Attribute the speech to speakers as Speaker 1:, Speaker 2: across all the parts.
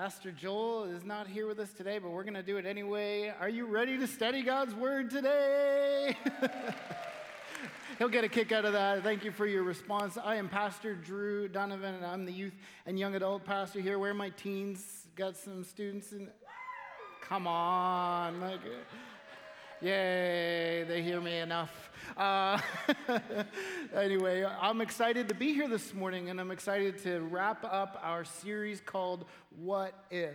Speaker 1: Pastor Joel is not here with us today, but we're going to do it anyway. Are you ready to study God's Word today? He'll get a kick out of that. Thank you for your response. I am Pastor Drew Donovan, and I'm the youth and young adult pastor here. Where my teens got some students in. Come on. Like, Yay, they hear me enough. Uh, anyway, I'm excited to be here this morning, and I'm excited to wrap up our series called What If?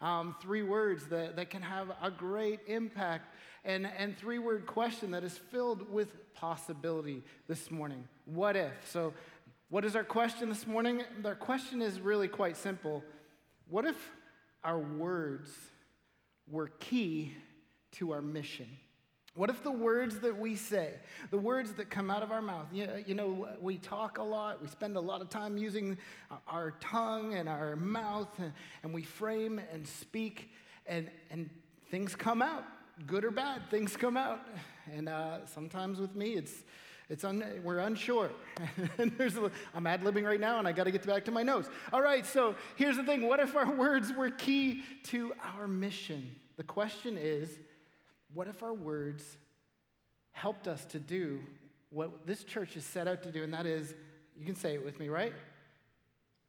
Speaker 1: Um, three words that, that can have a great impact, and, and three word question that is filled with possibility this morning. What if? So, what is our question this morning? Our question is really quite simple. What if our words were key to our mission? What if the words that we say, the words that come out of our mouth, you, you know, we talk a lot, we spend a lot of time using our tongue and our mouth, and, we frame and speak, and, and things come out, good or bad, things come out. And uh, sometimes with me, it's, it's un, we're unsure. and there's a, I'm ad libbing right now, and I got to get back to my notes. All right, so here's the thing what if our words were key to our mission? The question is, what if our words helped us to do what this church is set out to do? And that is, you can say it with me, right?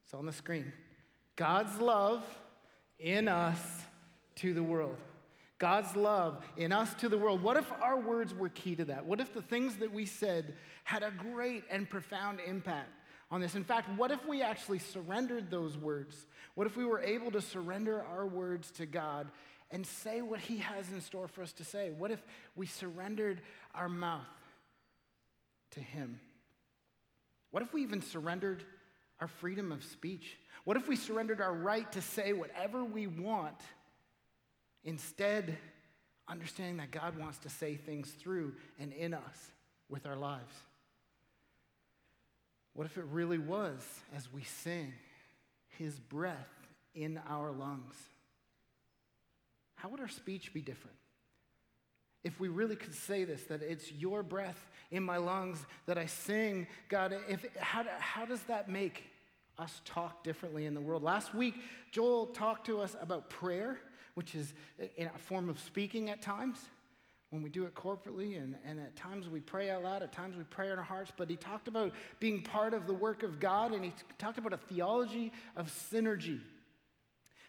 Speaker 1: It's on the screen. God's love in us to the world. God's love in us to the world. What if our words were key to that? What if the things that we said had a great and profound impact on this? In fact, what if we actually surrendered those words? What if we were able to surrender our words to God and say what He has in store for us to say? What if we surrendered our mouth to Him? What if we even surrendered our freedom of speech? What if we surrendered our right to say whatever we want, instead, understanding that God wants to say things through and in us with our lives? What if it really was, as we sing, His breath in our lungs? How would our speech be different? If we really could say this, that it's your breath in my lungs that I sing, God, if, how, how does that make us talk differently in the world? Last week, Joel talked to us about prayer, which is in a form of speaking at times when we do it corporately, and, and at times we pray out loud, at times we pray in our hearts. But he talked about being part of the work of God, and he talked about a theology of synergy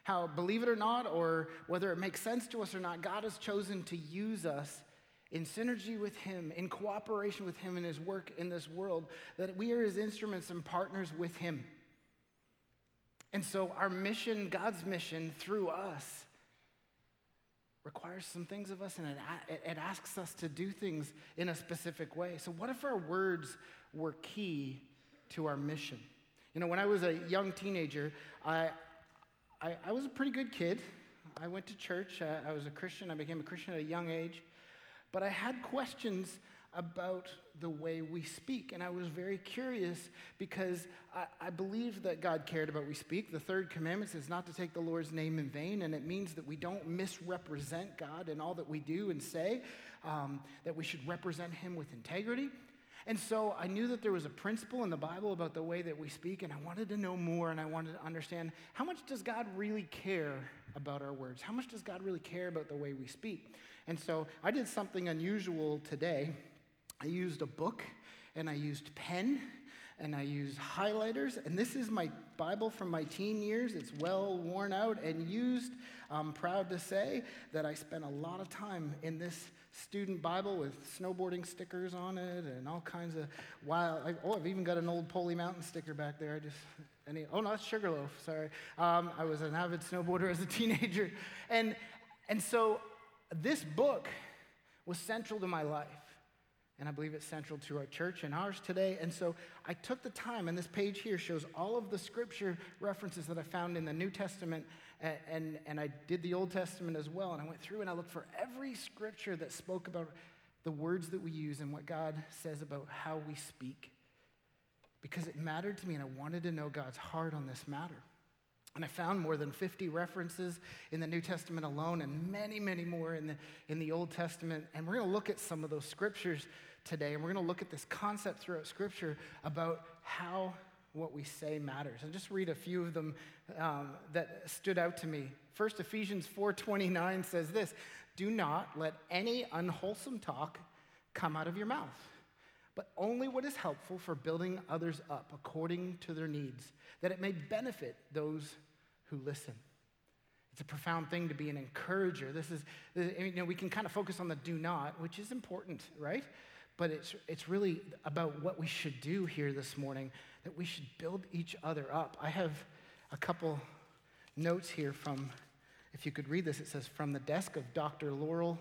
Speaker 1: how, believe it or not, or whether it makes sense to us or not, God has chosen to use us in synergy with Him, in cooperation with Him in His work in this world, that we are His instruments and partners with Him. And so, our mission, God's mission through us, requires some things of us and it, it asks us to do things in a specific way. So, what if our words were key to our mission? You know, when I was a young teenager, I, I, I was a pretty good kid. I went to church. I, was a Christian. I became a Christian at a young age. But I had questions about the way we speak. And I was very curious because I, I that God cared about we speak. The third commandment is not to take the Lord's name in vain, and it means that we don't misrepresent God in all that we do and say, um, that we should represent Him with integrity. And so I knew that there was a principle in the Bible about the way that we speak, and I wanted to know more and I wanted to understand how much does God really care about our words? How much does God really care about the way we speak? And so I did something unusual today. I used a book and I used pen and I used highlighters. And this is my Bible from my teen years. It's well worn out and used. I'm proud to say that I spent a lot of time in this student Bible with snowboarding stickers on it and all kinds of wild. oh, I've even got an old Poley Mountain sticker back there. I just. Any, oh no, that's Sugarloaf. Sorry, um, I was an avid snowboarder as a teenager, and and so this book was central to my life. And I believe it's central to our church and ours today. And so I took the time, and this page here shows all of the scripture references that I found in the New Testament, and, and, and, I did the Old Testament as well. And I went through and I looked for every scripture that spoke about the words that we use and what God says about how we speak. Because it mattered to me, and I wanted to know God's heart on this matter. And I found more than 50 references in the New Testament alone and many, many more in the, in the Old Testament. And we're going to look at some of those scriptures today. And we're going to look at this concept throughout Scripture about how what we say matters. And just read a few of them um, that stood out to me. First, Ephesians 4:29 says this: "Do not let any unwholesome talk come out of your mouth, but only what is helpful for building others up according to their needs, that it may benefit those who listen." It's a profound thing to be an encourager. This is, you know, we can kind of focus on the do not, which is important, right? But it's, it's really about what we should do here this morning, that we should build each other up. I have a couple notes here from, if you could read this, it says, from the desk of Dr. Laurel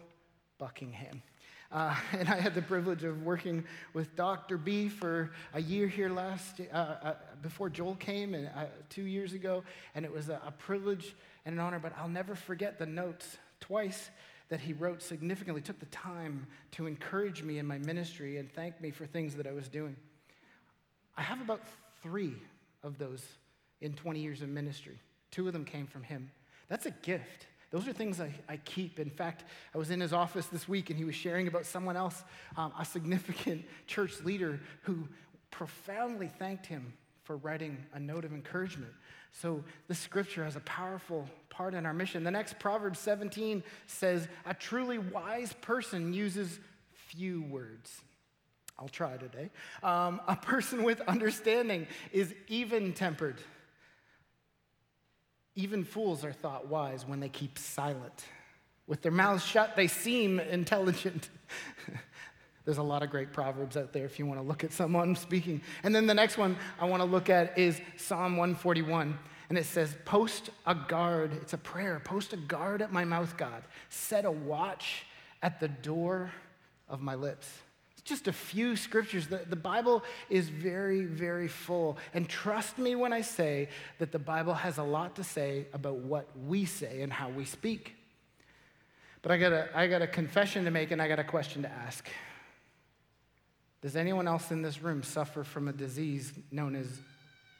Speaker 1: Buckingham. Uh, and I had the privilege of working with Dr. B for a year here last, uh, uh, before Joel came, and uh, two years ago, and it was a, a privilege and an honor. But I'll never forget the notes twice that he wrote significantly, took the time to encourage me in my ministry and thank me for things that I was doing. I have about three of those in 20 years of ministry. Two of them came from him. That's a gift. Those are things I, I keep. In fact, I was in his office this week and he was sharing about someone else, um, a significant church leader who profoundly thanked him for writing a note of encouragement. So the scripture has a powerful part in our mission. The next Proverbs 17 says, A truly wise person uses few words. I'll try today. Um, a person with understanding is even tempered. Even fools are thought wise when they keep silent. With their mouths shut, they seem intelligent. There's a lot of great proverbs out there if you want to look at someone speaking. And then the next one I want to look at is Psalm 141. And it says, Post a guard. It's a prayer. Post a guard at my mouth, God. Set a watch at the door of my lips. It's just a few scriptures. The, the Bible is very, very full. And trust me when I say that the Bible has a lot to say about what we say and how we speak. But I got a, I got a confession to make and I got a question to ask. Does anyone else in this room suffer from a disease known as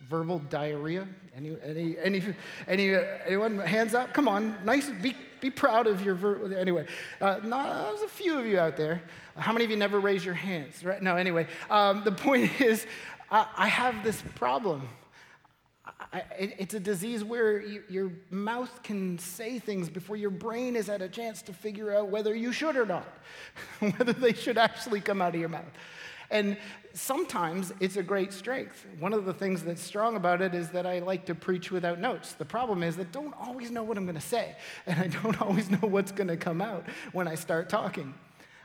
Speaker 1: verbal diarrhea? Any, any, any, any, anyone? Hands up. Come on. Nice. Be, be proud of your verbal. Anyway, uh, there's a few of you out there. How many of you never raise your hands? Right? No. Anyway, um, the point is, I, I have this problem. I, it, it's a disease where you, your mouth can say things before your brain has had a chance to figure out whether you should or not, whether they should actually come out of your mouth. And sometimes it's a great strength. One of the things that's strong about it is that I like to preach without notes. The problem is that I don't always know what I'm going to say, and I don't always know what's going to come out when I start talking.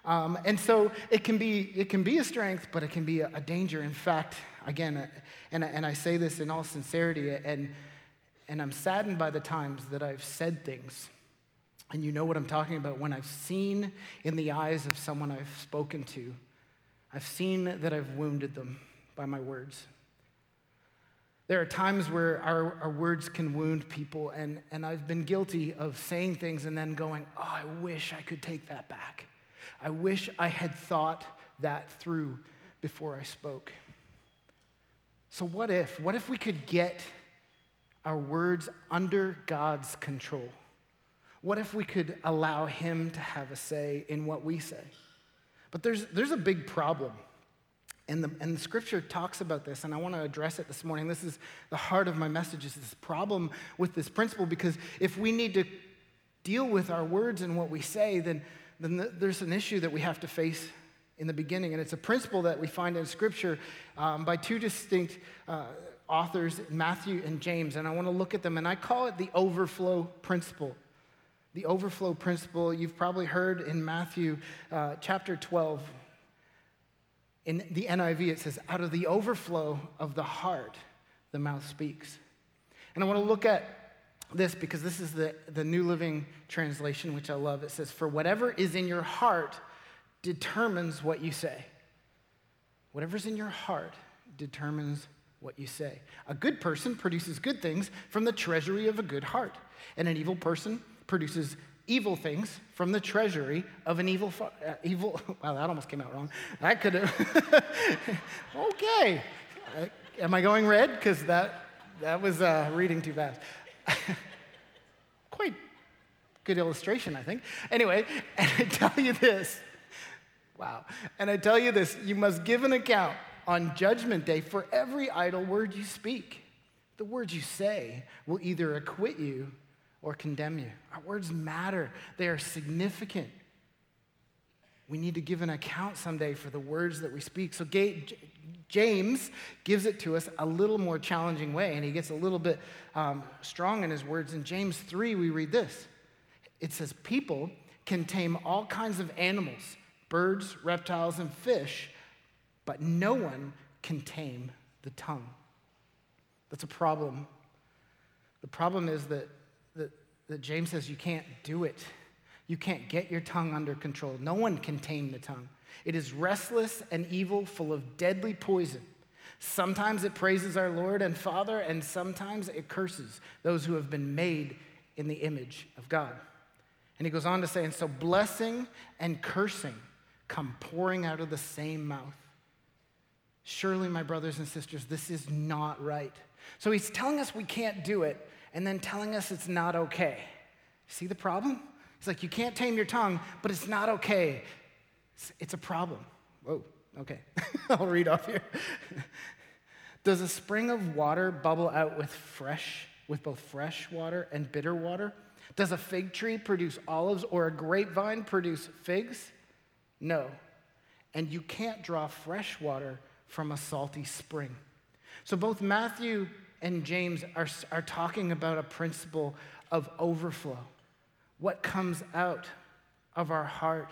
Speaker 1: Um, and so it can, be, it can be a strength, but it can be a, a danger. In fact, again, uh, and, and I say this in all sincerity, and, and I'm saddened by the times that I've said things. And you know what I'm talking about when I've seen in the eyes of someone I've spoken to I've seen that I've wounded them by my words. There are times where our, our words can wound people, and, and I've been guilty of saying things and then going, Oh, I wish I could take that back. I wish I had thought that through before I spoke. So, what if? What if we could get our words under God's control? What if we could allow Him to have a say in what we say? But there's, there's a big problem. And the, and the scripture talks about this, and I want to address it this morning. This is the heart of my message is this problem with this principle, because if we need to deal with our words and what we say, then, then there's an issue that we have to face in the beginning. And it's a principle that we find in scripture um, by two distinct uh, authors, Matthew and James. And I want to look at them, and I call it the overflow principle the overflow principle you've probably heard in Matthew uh, chapter 12. In the NIV, it says, out of the overflow of the heart, the mouth speaks. And I want to look at this because this is the, the New Living Translation, which I love. It says, For whatever is in your heart determines what you say. Whatever's in your heart determines what you say. A good person produces good things from the treasury of a good heart, and an evil person produces evil things from the treasury of an evil, uh, evil. Wow, that almost came out wrong. That could have. okay. Uh, am I going red? Because that, that was uh, reading too fast. Quite good illustration, I think. Anyway, and I tell you this. Wow. And I tell you this you must give an account on Judgment Day for every idle word you speak. The words you say will either acquit you or condemn you. Our words matter, they are significant. We need to give an account someday for the words that we speak. So, James gives it to us a little more challenging way, and he gets a little bit um, strong in his words. In James 3, we read this it says, People can tame all kinds of animals, birds, reptiles, and fish, but no one can tame the tongue. That's a problem. The problem is that, that, that James says you can't do it. You can't get your tongue under control. No one can tame the tongue. It is restless and evil, full of deadly poison. Sometimes it praises our Lord and Father, and sometimes it curses those who have been made in the image of God. And he goes on to say, and so blessing and cursing come pouring out of the same mouth. Surely, my brothers and sisters, this is not right. So he's telling us we can't do it, and then telling us it's not okay. See the problem? He's like, you can't tame your tongue, but it's not okay. It's, it's a problem. Whoa, okay. I'll read off here. Does a spring of water bubble out with fresh, with both fresh water and bitter water? Does a fig tree produce olives or a grapevine produce figs? No. And you can't draw fresh water from a salty spring. So both Matthew and James are, are talking about a principle of overflow what comes out of our heart.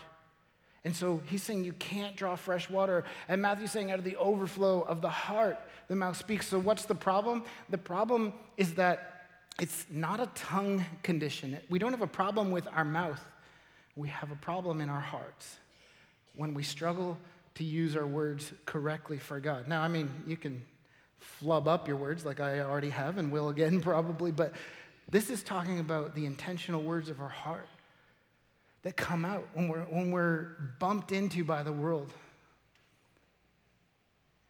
Speaker 1: And so he's saying you can't draw fresh water. And Matthew's saying out of the overflow of the heart, the mouth speaks. So what's the problem? The problem is that it's not a tongue condition. We don't have a problem with our mouth. We have a problem in our hearts when we struggle to use our words correctly for God. Now, I mean, you can flub up your words like I already have and will again probably, but this is talking about the intentional words of our heart that come out when we're, when we're bumped into by the world.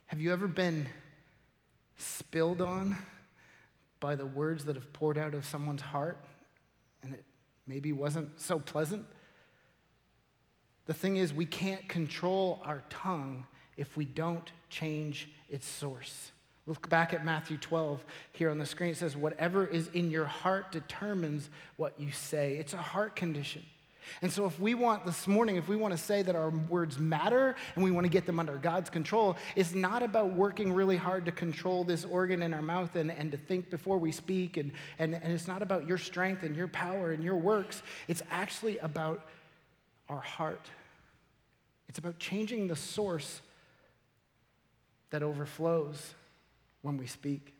Speaker 1: Have you ever been spilled on by the words that have poured out of someone's heart and it maybe wasn't so pleasant? The thing is, we can't control our tongue if we don't change its source. Look back at Matthew 12 here on the screen. It says, Whatever is in your heart determines what you say. It's a heart condition. And so, if we want this morning, if we want to say that our words matter and we want to get them under God's control, it's not about working really hard to control this organ in our mouth and, and to think before we speak. And, and, and it's not about your strength and your power and your works. It's actually about our heart. It's about changing the source that overflows when we speak.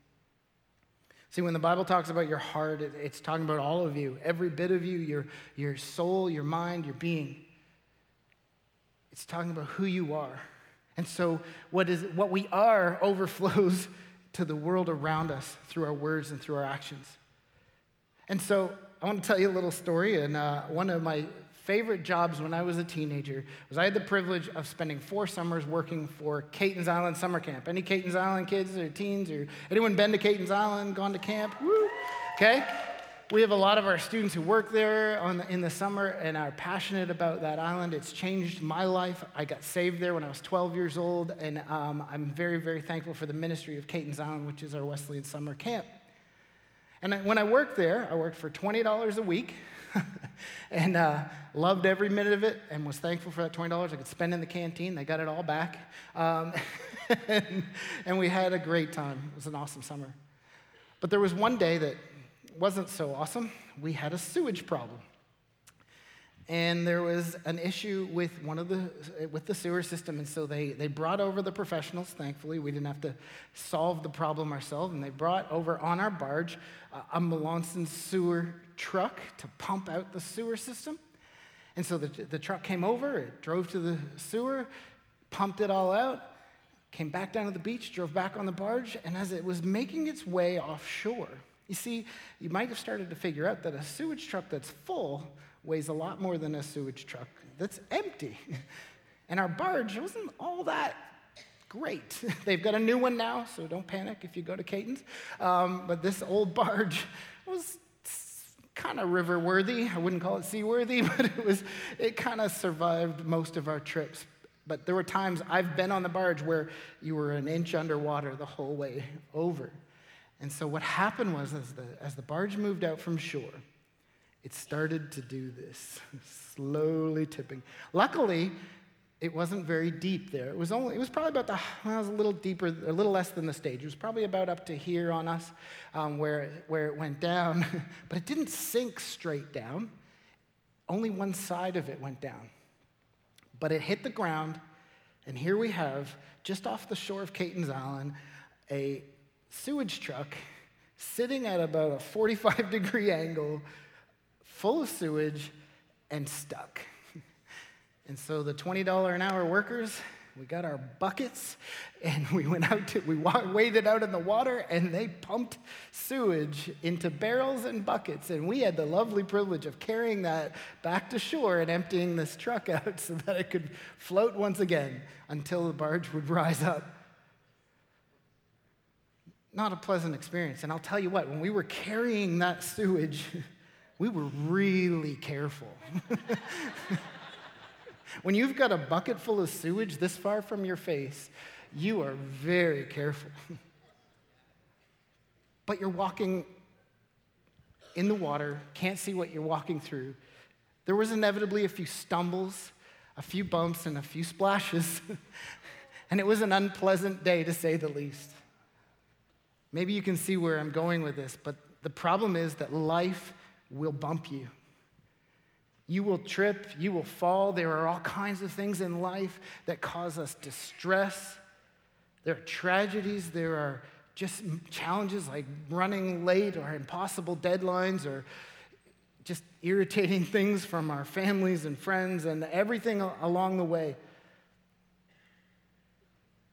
Speaker 1: See, when the Bible talks about your heart, it's talking about all of you, every bit of you, your, your soul, your mind, your being. It's talking about who you are. And so, what, is, what we are overflows to the world around us through our words and through our actions. And so, I want to tell you a little story. And uh, one of my favorite jobs when I was a teenager was I had the privilege of spending four summers working for Caton's Island Summer Camp. Any Caton's Island kids or teens or anyone been to Caton's Island, gone to camp? Woo! Okay? We have a lot of our students who work there the, in the summer and are passionate about that island. It's changed my life. I got saved there when I was 12 years old, and um, I'm very, very thankful for the ministry of Caton's Island, which is our Wesleyan summer camp. And when I worked there, I worked for $20 a week. and uh, loved every minute of it and was thankful for that $20 I could spend in the canteen. They got it all back. Um, and, and we had a great time. It was an awesome summer. But there was one day that wasn't so awesome. We had a sewage problem and there was an issue with one of the with the sewer system and so they, they brought over the professionals thankfully we didn't have to solve the problem ourselves and they brought over on our barge uh, a Melanson sewer truck to pump out the sewer system and so the, the truck came over it drove to the sewer pumped it all out came back down to the beach drove back on the barge and as it was making its way offshore you see you might have started to figure out that a sewage truck that's full weighs a lot more than a sewage truck that's empty. And our barge wasn't all that great. They've got a new one now, so don't panic if you go to Caton's. Um, but this old barge was kind of river worthy. I wouldn't call it seaworthy, but it was it kind of survived most of our trips. But there were times I've been on the barge where you were an inch underwater the whole way over. And so what happened was, as the, as the barge moved out from shore, it started to do this, slowly tipping. Luckily, it wasn't very deep there. It was only, it was probably about the, well, it was a little deeper, a little less than the stage. It was probably about up to here on us um, where, where it went down, but it didn't sink straight down. Only one side of it went down. But it hit the ground, and here we have, just off the shore of Caton's Island, a sewage truck sitting at about a 45 degree angle, full of sewage, and stuck. And so the $20 an hour workers, we got our buckets and we went out to, we waded out in the water and they pumped sewage into barrels and buckets. And we had the lovely privilege of carrying that back to shore and emptying this truck out so that it could float once again until the barge would rise up. Not a pleasant experience. And I'll tell you what, when we were carrying that sewage, we were really careful. When you've got a bucket full of sewage this far from your face, you are very careful. but you're walking in the water, can't see what you're walking through. There was inevitably a few stumbles, a few bumps, and a few splashes. and it was an unpleasant day to say the least. Maybe you can see where I'm going with this, but the problem is that life will bump you. You will trip, you will fall. There are all kinds of things in life that cause us distress. There are tragedies, there are just challenges like running late or impossible deadlines or just irritating things from our families and friends and everything along the way.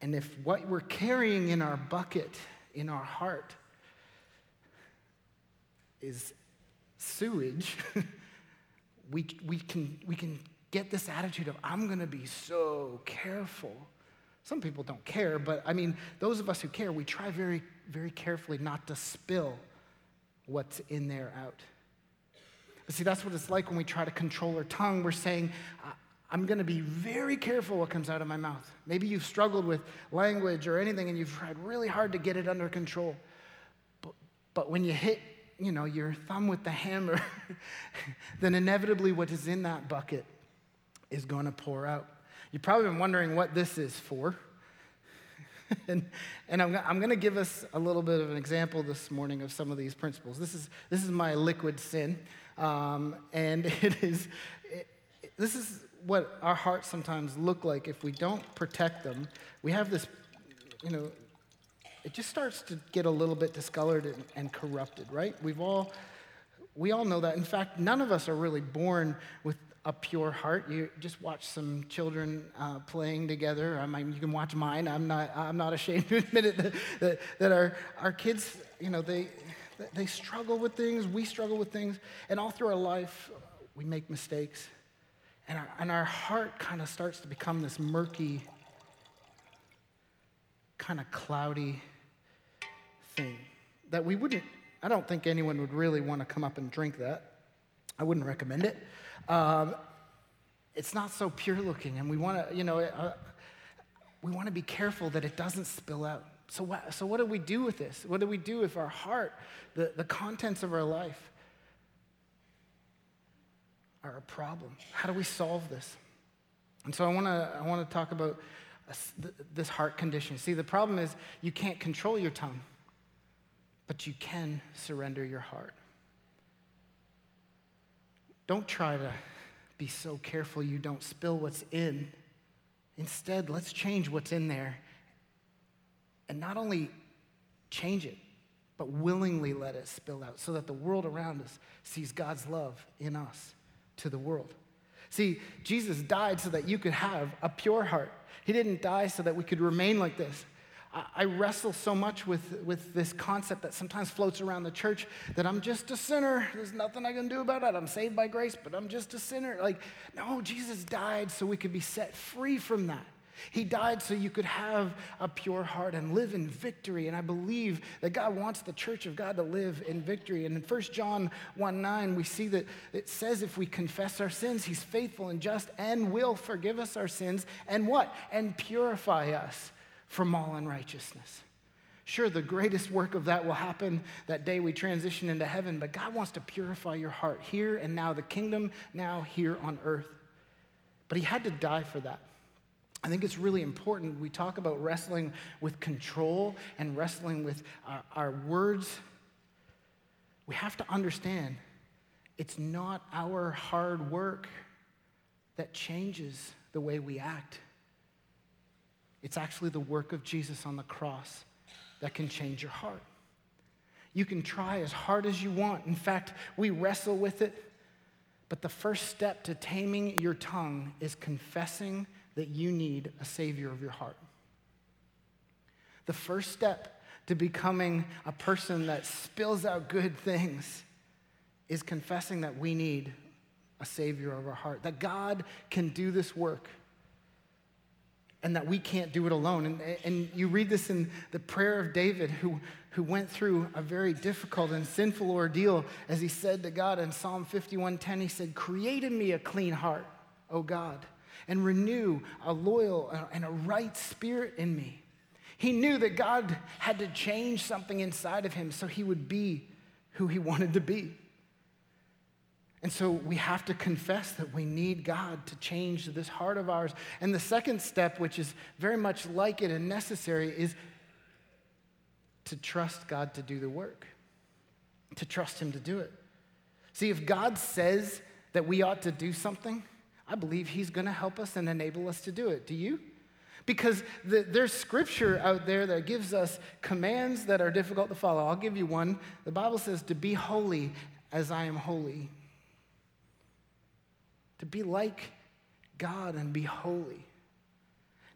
Speaker 1: And if what we're carrying in our bucket, in our heart, is sewage, we, we, can, we can get this attitude of, I'm going to be so careful. Some people don't care, but I mean, those of us who care, we try very, very carefully not to spill what's in there out. But see, that's what it's like when we try to control our tongue. We're saying, I'm going to be very careful what comes out of my mouth. Maybe you've struggled with language or anything and you've tried really hard to get it under control. But, but when you hit you know, your thumb with the hammer, then inevitably what is in that bucket is going to pour out. You've probably been wondering what this is for. and and I'm, I'm going to give us a little bit of an example this morning of some of these principles. This is, this is my liquid sin. Um, and it is, it, this is what our hearts sometimes look like if we don't protect them. We have this, you know, it just starts to get a little bit discolored and, and corrupted, right? We've all, we all know that. In fact, none of us are really born with a pure heart. You just watch some children uh, playing together. I mean, you can watch mine. I'm not, I'm not ashamed to admit it that, that, that our, our kids, you know, they, they struggle with things. We struggle with things. And all through our life, we make mistakes. And our, and our heart kind of starts to become this murky, kind of cloudy thing that we wouldn't, I don't think anyone would really want to come up and drink that. I wouldn't recommend it. Um, it's not so pure looking, and we want to, you know, uh, we want to be careful that it doesn't spill out. So what, so what do we do with this? What do we do if our heart, the, the contents of our life, are a problem? How do we solve this? And so I want to I want to talk about this heart condition. See, the problem is you can't control your tongue but you can surrender your heart. Don't try to be so careful you don't spill what's in. Instead, let's change what's in there and not only change it, but willingly let it spill out so that the world around us sees God's love in us to the world. See, Jesus died so that you could have a pure heart. He didn't die so that we could remain like this. I wrestle so much with, with this concept that sometimes floats around the church that I'm just a sinner. There's nothing I can do about it. I'm saved by grace, but I'm just a sinner. Like, no, Jesus died so we could be set free from that. He died so you could have a pure heart and live in victory. And I believe that God wants the church of God to live in victory. And in 1 John 1 9, we see that it says if we confess our sins, He's faithful and just and will forgive us our sins and what? And purify us from all unrighteousness. Sure, the greatest work of that will happen that day we transition into heaven, but God wants to purify your heart here and now, the kingdom now here on earth. But He had to die for that. I think it's really important. We talk about wrestling with control and wrestling with our, our, words. We have to understand it's not our hard work that changes the way we act. It's actually the work of Jesus on the cross that can change your heart. You can try as hard as you want. In fact, we wrestle with it. But the first step to taming your tongue is confessing that you need a Savior of your heart. The first step to becoming a person that spills out good things is confessing that we need a Savior of our heart, that God can do this work and that we can't do it alone. And, and you read this in the prayer of David, who, who went through a very difficult and sinful ordeal as he said to God in Psalm 51:10, he said, Create in me a clean heart, O God, and renew a loyal and a right spirit in me. He knew that God had to change something inside of him so he would be who he wanted to be. And so we have to confess that we need God to change this heart of ours. And the second step, which is very much like it and necessary, is to trust God to do the work, to trust Him to do it. See, if God says that we ought to do something, I believe He's going to help us and enable us to do it. Do you? Because the, there's scripture out there that gives us commands that are difficult to follow. I'll give you one. The Bible says to be holy as I am holy. To be like God and be holy.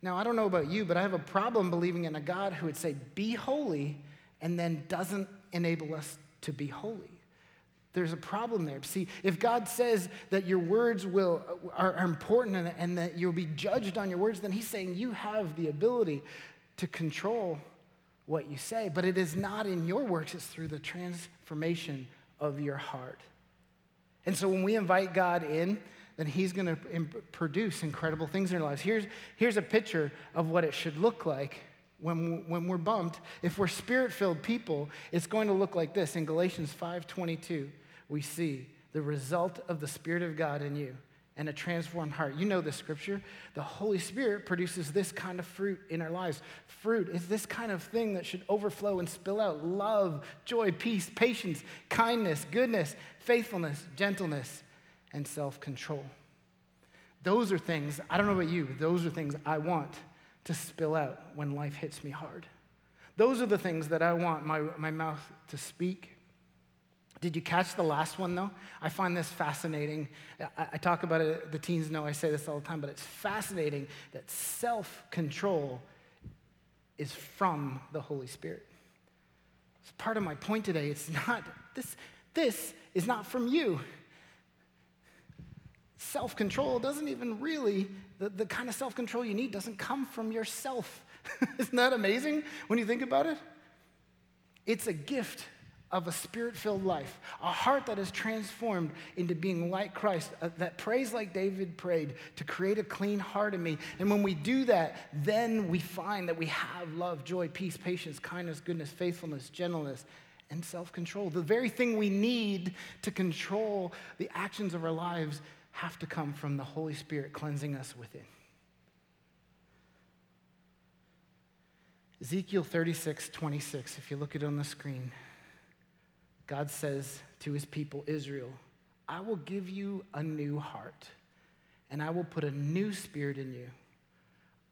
Speaker 1: Now, I don't know about you, but I have a problem believing in a God who would say, be holy, and then doesn't enable us to be holy. There's a problem there. See, if God says that your words will, are, are important and, and that you'll be judged on your words, then He's saying you have the ability to control what you say. But it is not in your works, it's through the transformation of your heart. And so when we invite God in, then He's going to produce incredible things in our lives. Here's, here's a picture of what it should look like when, when we're bumped. If we're spirit filled people, it's going to look like this. In Galatians 5.22, we see the result of the Spirit of God in you and a transformed heart. You know the scripture. The Holy Spirit produces this kind of fruit in our lives. Fruit is this kind of thing that should overflow and spill out love, joy, peace, patience, kindness, goodness, faithfulness, gentleness, and self control. Those are things, I don't know about you, those are things I want to spill out when life hits me hard. Those are the things that I want my, my mouth to speak did you catch the last one, though? I find this fascinating. I, I, talk about it, the teens know I say this all the time, but it's fascinating that self control is from the Holy Spirit. It's part of my point today. It's not, this, this is not from you. Self control doesn't even really, the, the kind of self control you need doesn't come from yourself. Isn't that amazing when you think about it? It's a gift of a spirit filled life, a heart that is transformed into being like Christ, uh, that prays like David prayed to create a clean heart in me. And when we do that, then we find that we have love, joy, peace, patience, kindness, goodness, faithfulness, gentleness, and self control. The very thing we need to control the actions of our lives have to come from the Holy Spirit cleansing us within. Ezekiel 36, 26, if you look at it on the screen. God says to his people, Israel, I will give you a new heart, and I will put a new spirit in you.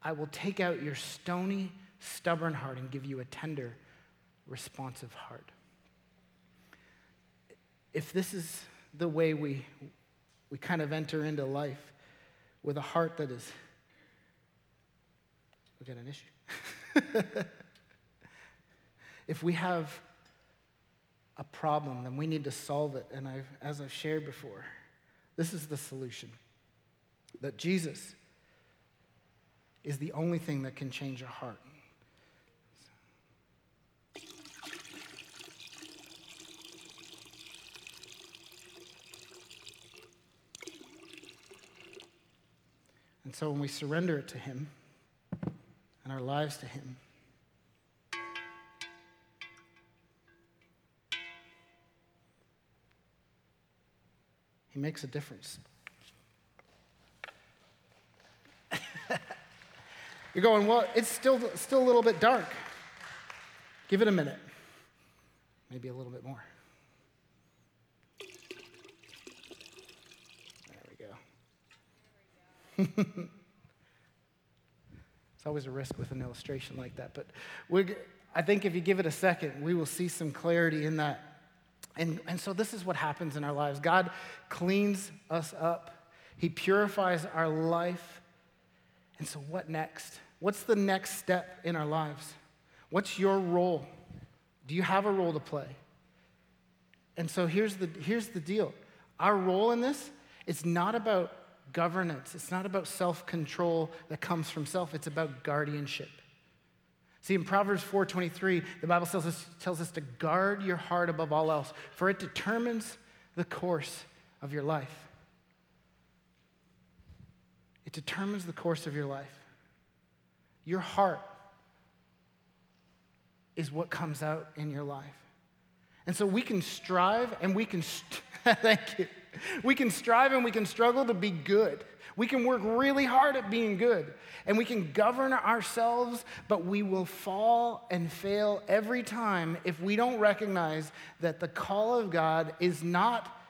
Speaker 1: I will take out your stony, stubborn heart and give you a tender, responsive heart. If this is the way we, we kind of enter into life with a heart that is, we got an issue. if we have a problem, then we need to solve it. And I've, as I've shared before, this is the solution that Jesus is the only thing that can change a heart. And so when we surrender it to Him and our lives to Him, He makes a difference. You're going, well, it's still, still a little bit dark. Give it a minute, maybe a little bit more. It's always a risk with an illustration like that. But I think if you give it a second, we will see some clarity in that. And, and so this is what happens in our lives God cleans us up, He purifies our life. And so, what next? What's the next step in our lives? What's your role? Do you have a role to play? And so here's the, here's the deal. Our role in this, it's not about governance. It's not about self control that comes from self, it's about guardianship. See, in Proverbs 4:23, the Bible tells us, tells us to guard your heart above all else, for it determines the course of your life. It determines the course of your life. Your heart is what comes out in your life. And so we can strive and we can, st- thank you. We can strive and we can struggle to be good. We can work really hard at being good and we can govern ourselves, but we will fall and fail every time if we don't recognize that the call of God is not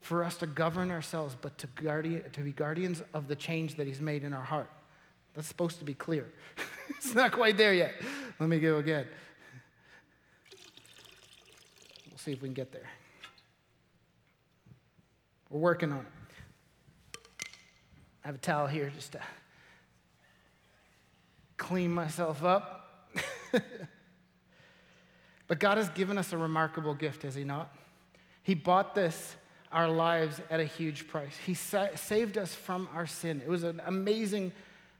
Speaker 1: for us to govern ourselves, but to, guardian, to be guardians of the change that He's made in our heart. That's supposed to be clear. it's not quite there yet. Let me go again. We'll see if we can get there. We're working on it. I have a towel here just to clean myself up. but God has given us a remarkable gift, has He not? He bought this, our lives, at a huge price. He sa- saved us from our sin. It was an amazing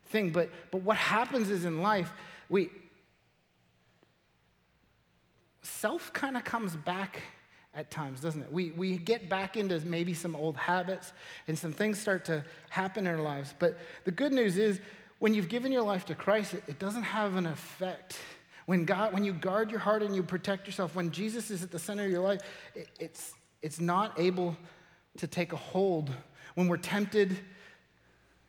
Speaker 1: thing. But, but what happens is in life, we self kind of comes back at times, doesn't it? We, we get back into maybe some old habits and some things start to happen in our lives. But the good news is, when you've given your life to Christ, it, it doesn't have an effect. When, God, when you guard your heart and you protect yourself, when Jesus is at the center of your life, it, it's, it's not able to take a hold. When we're tempted,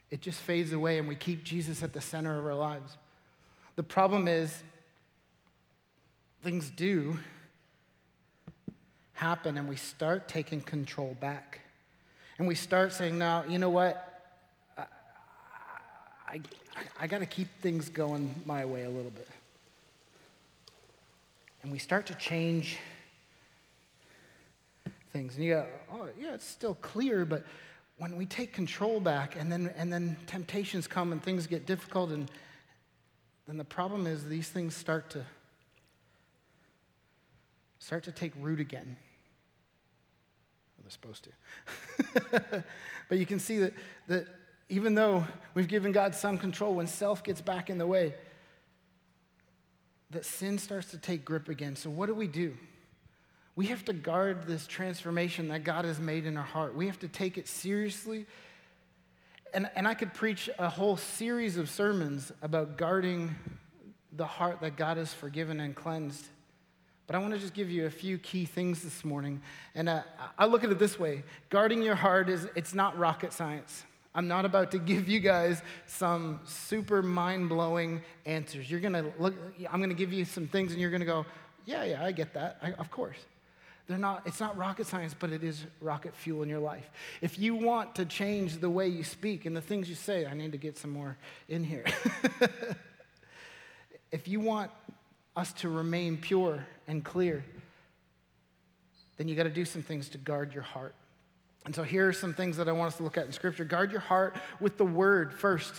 Speaker 1: it just fades away and we keep Jesus at the center of our lives. The problem is, things do happen and we start taking control back. And we start saying, now, you know what? I, I, I got to keep things going my way a little bit. And we start to change things. And you go, oh, yeah, it's still clear, but when we take control back and then, and then temptations come and things get difficult, and then the problem is these things start to start to take root again. They're supposed to. but you can see that, that even though we've given God some control, when self gets back in the way, that sin starts to take grip again. So, what do we do? We have to guard this transformation that God has made in our heart. We have to take it seriously. And, and I could preach a whole series of sermons about guarding the heart that God has forgiven and cleansed. But I want to just give you a few key things this morning. And uh, I look at it this way guarding your heart is it's not rocket science. I'm not about to give you guys some super mind blowing answers. You're going to look, I'm going to give you some things and you're going to go, yeah, yeah, I get that. I, of course. They're not, it's not rocket science, but it is rocket fuel in your life. If you want to change the way you speak and the things you say, I need to get some more in here. if you want us to remain pure and clear, then you got to do some things to guard your heart. And so here are some things that I want us to look at in Scripture. Guard your heart with the word first.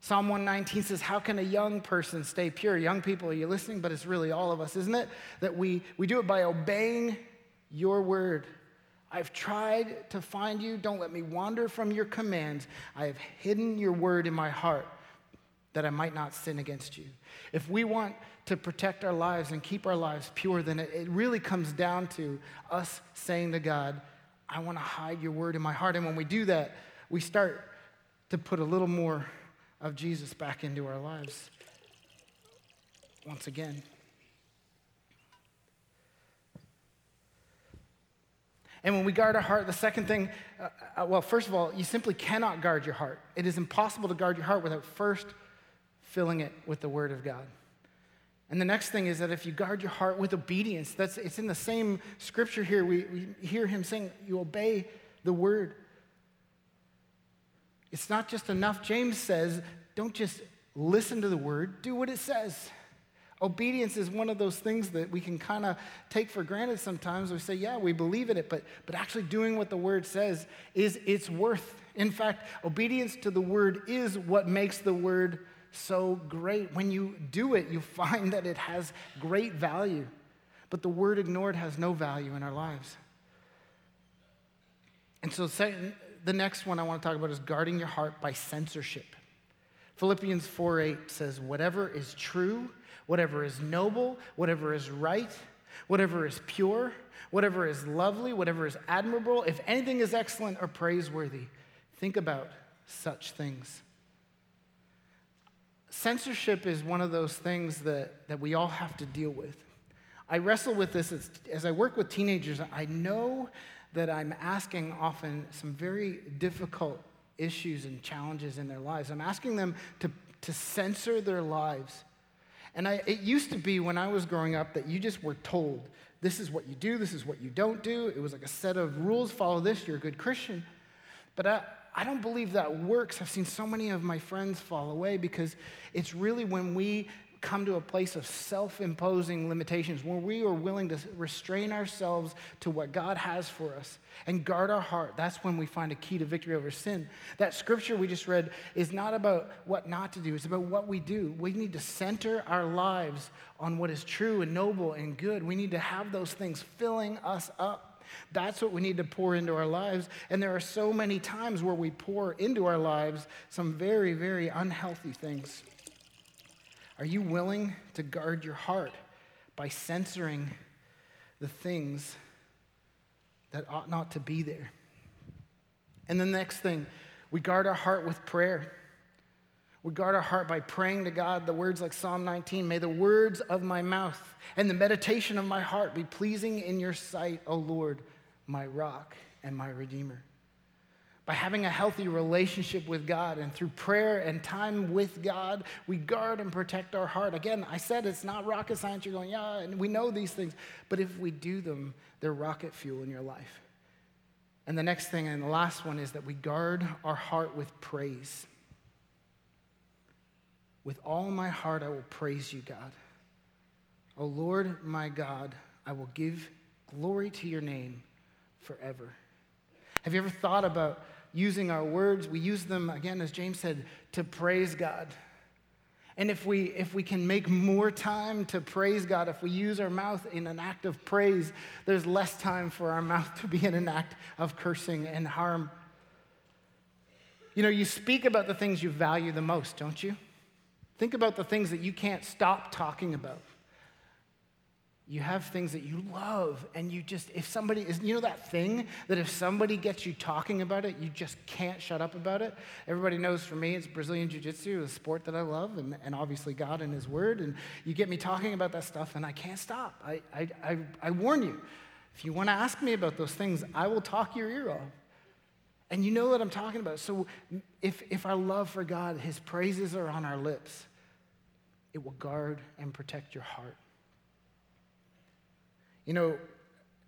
Speaker 1: Psalm 119 says, How can a young person stay pure? Young people, are you listening? But it's really all of us, isn't it? That we, we do it by obeying your word. I've tried to find you. Don't let me wander from your commands. I have hidden your word in my heart that I might not sin against you. If we want to protect our lives and keep our lives pure, then it, it really comes down to us saying to God, I want to hide your word in my heart. And when we do that, we start to put a little more of Jesus back into our lives once again. And when we guard our heart, the second thing, uh, uh, well, first of all, you simply cannot guard your heart. It is impossible to guard your heart without first filling it with the Word of God. And the next thing is that if you guard your heart with obedience, that's it's in the same scripture here. We, we hear him saying, You obey the word. It's not just enough. James says, Don't just listen to the word, do what it says. Obedience is one of those things that we can kind of take for granted sometimes. We say, yeah, we believe in it, but, but actually doing what the word says is its worth. In fact, obedience to the word is what makes the word so great. When you do it, you find that it has great value. But the word ignored has no value in our lives. And so, the next one I want to talk about is guarding your heart by censorship. Philippians 4 8 says, Whatever is true, whatever is noble, whatever is right, whatever is pure, whatever is lovely, whatever is admirable, if anything is excellent or praiseworthy, think about such things. Censorship is one of those things that, that we all have to deal with. I wrestle with this as, as I work with teenagers. I know that I'm asking often some very difficult issues and challenges in their lives. I'm asking them to, to censor their lives. And I, it used to be when I was growing up that you just were told, this is what you do, this is what you don't do. It was like a set of rules follow this, you're a good Christian. But I, I don't believe that works. I've seen so many of my friends fall away because it's really when we come to a place of self imposing limitations, where we are willing to restrain ourselves to what God has for us and guard our heart. That's when we find a key to victory over sin. That scripture we just read is not about what not to do, it's about what we do. We need to center our lives on what is true and noble and good. We need to have those things filling us up. That's what we need to pour into our lives. And there are so many times where we pour into our lives some very, very unhealthy things. Are you willing to guard your heart by censoring the things that ought not to be there? And the next thing, we guard our heart with prayer. We guard our heart by praying to God the words like Psalm 19 May the words of my mouth and the meditation of my heart be pleasing in your sight, O Lord, my rock and my redeemer by having a healthy relationship with God and through prayer and time with God, we guard and protect our heart. Again, I said it's not rocket science. You're going, yeah, and we know these things. But if we do them, they're rocket fuel in your life. And the next thing, and the last one, is that we guard our heart with praise. With all my heart, I will praise you, God. O Lord, my God, I will give glory to your name forever. Have you ever thought about using our words. We use them, again, as James said, to praise God. And if we, if we can make more time to praise God, if we use our mouth in an act of praise, there's less time for our mouth to be in an act of cursing and harm. You know, you speak about the things you value the most, don't you? Think about the things that you can't stop talking about. You have things that you love, and you just, if somebody is, you know that thing that if somebody gets you talking about it, you just can't shut up about it? Everybody knows for me, it's Brazilian Jiu Jitsu, a sport that I love, and, and obviously God and His Word. And you get me talking about that stuff, and I can't stop. I, I, I, I warn you, if you want to ask me about those things, I will talk your ear off. And you know what I'm talking about. So if, if our love for God, His praises are on our lips, it will guard and protect your heart. You know,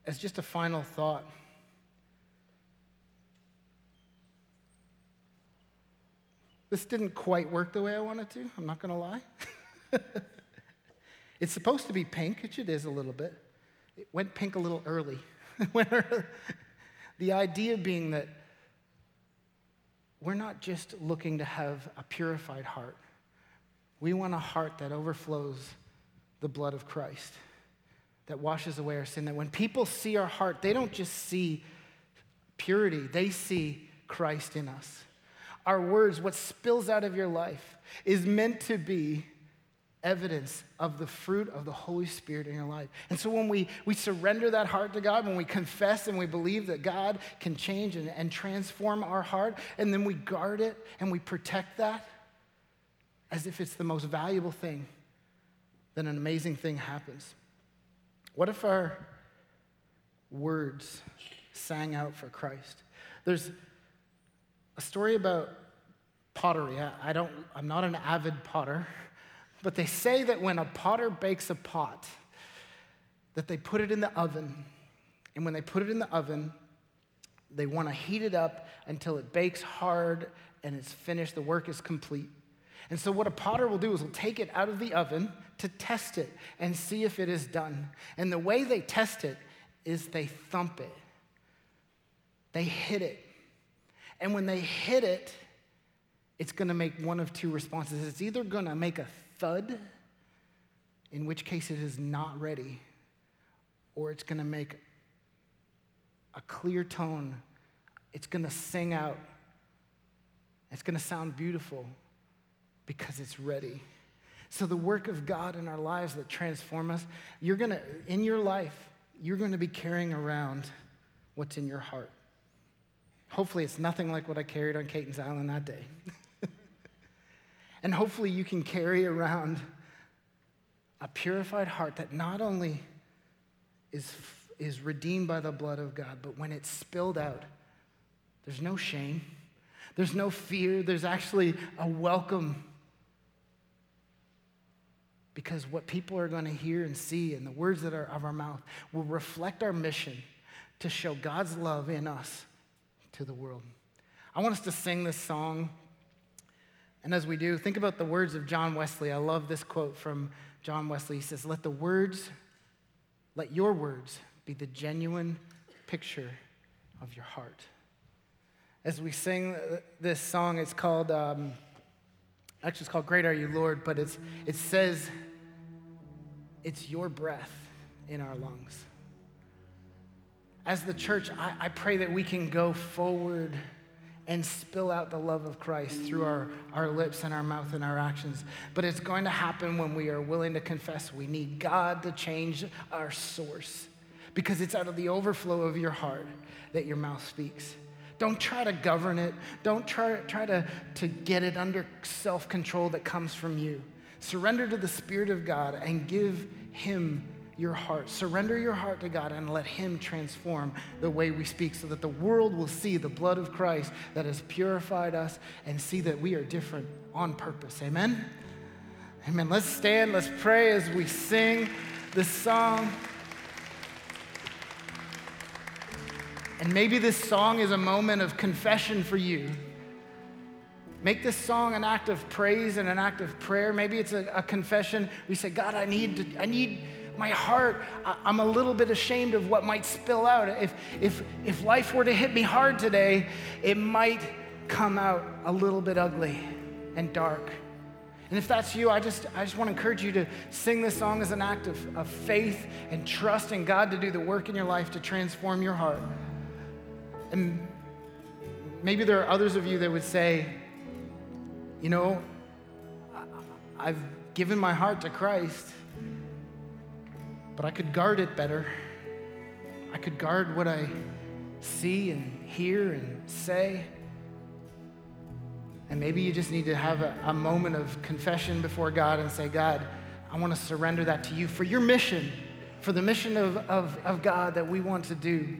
Speaker 1: as just a final thought, this didn't quite work the way I wanted to. I'm not going to lie. it's supposed to be pink, which it is a little bit. It went pink a little early. the idea being that we're not just looking to have a purified heart, we want a heart that overflows the blood of Christ that washes away our sin. That when people see our heart, they don't just see purity, they see Christ in us. Our words, what spills out of your life, is meant to be evidence of the fruit of the Holy Spirit in your life. And so when we, we surrender that heart to God, when we confess and we believe that God can change and, and transform our heart, and then we guard it and we protect that as if it's the most valuable thing, then an amazing thing happens. What if our words sang out for Christ? There's a story about pottery. I, I don't, I'm not an avid potter. But they say that when a potter bakes a pot, that they put it in the oven. And when they put it in the oven, they want to heat it up until it bakes hard and it's finished, the work is complete. And so, what a potter will do is will take it out of the oven to test it and see if it is done. And the way they test it is they thump it, they hit it. And when they hit it, it's going to make one of two responses. It's either going to make a thud, in which case it is not ready, or it's going to make a clear tone. It's going to sing out. It's going to sound beautiful because it's ready. So, the work of God in our lives that transform us, you're going to, in your life, you're going to be carrying around what's in your heart. Hopefully, it's nothing like what I carried on Caton's Island that day. And hopefully, you can carry around a purified heart that not only is, is redeemed by the blood of God, but when it's spilled out, there's no shame, there's no fear, there's actually a welcome. Because what people are going to hear and see and the words that are of our mouth will reflect our mission to show God's love in us to the world. I want us to sing this song and as we do, think about the words of John Wesley. I love this quote from John Wesley. He says, Let the words, let your words be the genuine picture of your heart. As we sing this song, it's called, um, actually, it's called Great Are You, Lord, but it's, it says, It's your breath in our lungs. As the church, I, I pray that we can go forward and spill out the love of Christ through our, our lips and our mouth and our actions. But it's going to happen when we are willing to confess we need God to change our source because it's out of the overflow of your heart that your mouth speaks. Don't try to govern it. Don't try, try to, to get it under self control that comes from you. Surrender to the Spirit of God and give Him your heart. Surrender your heart to God and let Him transform the way we speak so that the world will see the blood of Christ that has purified us and see that we are different on purpose. Amen? Amen. Let's stand, let's pray as we sing this song. And maybe this song is a moment of confession for you. Make this song an act of praise and an act of prayer. Maybe it's a, a confession. We say, God, I need, to, I need my heart, I'm a little bit ashamed of what might spill out. If, if, if life were to hit me hard today, it might come out a little bit ugly and dark. And if that's you, I just, I just want to encourage you to sing this song as an act of, of faith and trust in God to do the work in your life to transform your heart. And maybe there are others of you that would say, you know, I've given my heart to Christ but I could guard it better. I could guard what I see and hear and say. And maybe you just need to have a, a moment of confession before God and say, God, I want to surrender that to you for your mission, for the mission of, of, of God that we want to do.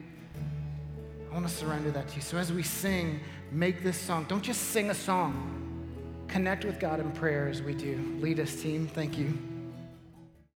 Speaker 1: I want to surrender that to you. So as we sing, make this song. Don't just sing a song. Connect with God in prayer as we do. Lead us, team. Thank you.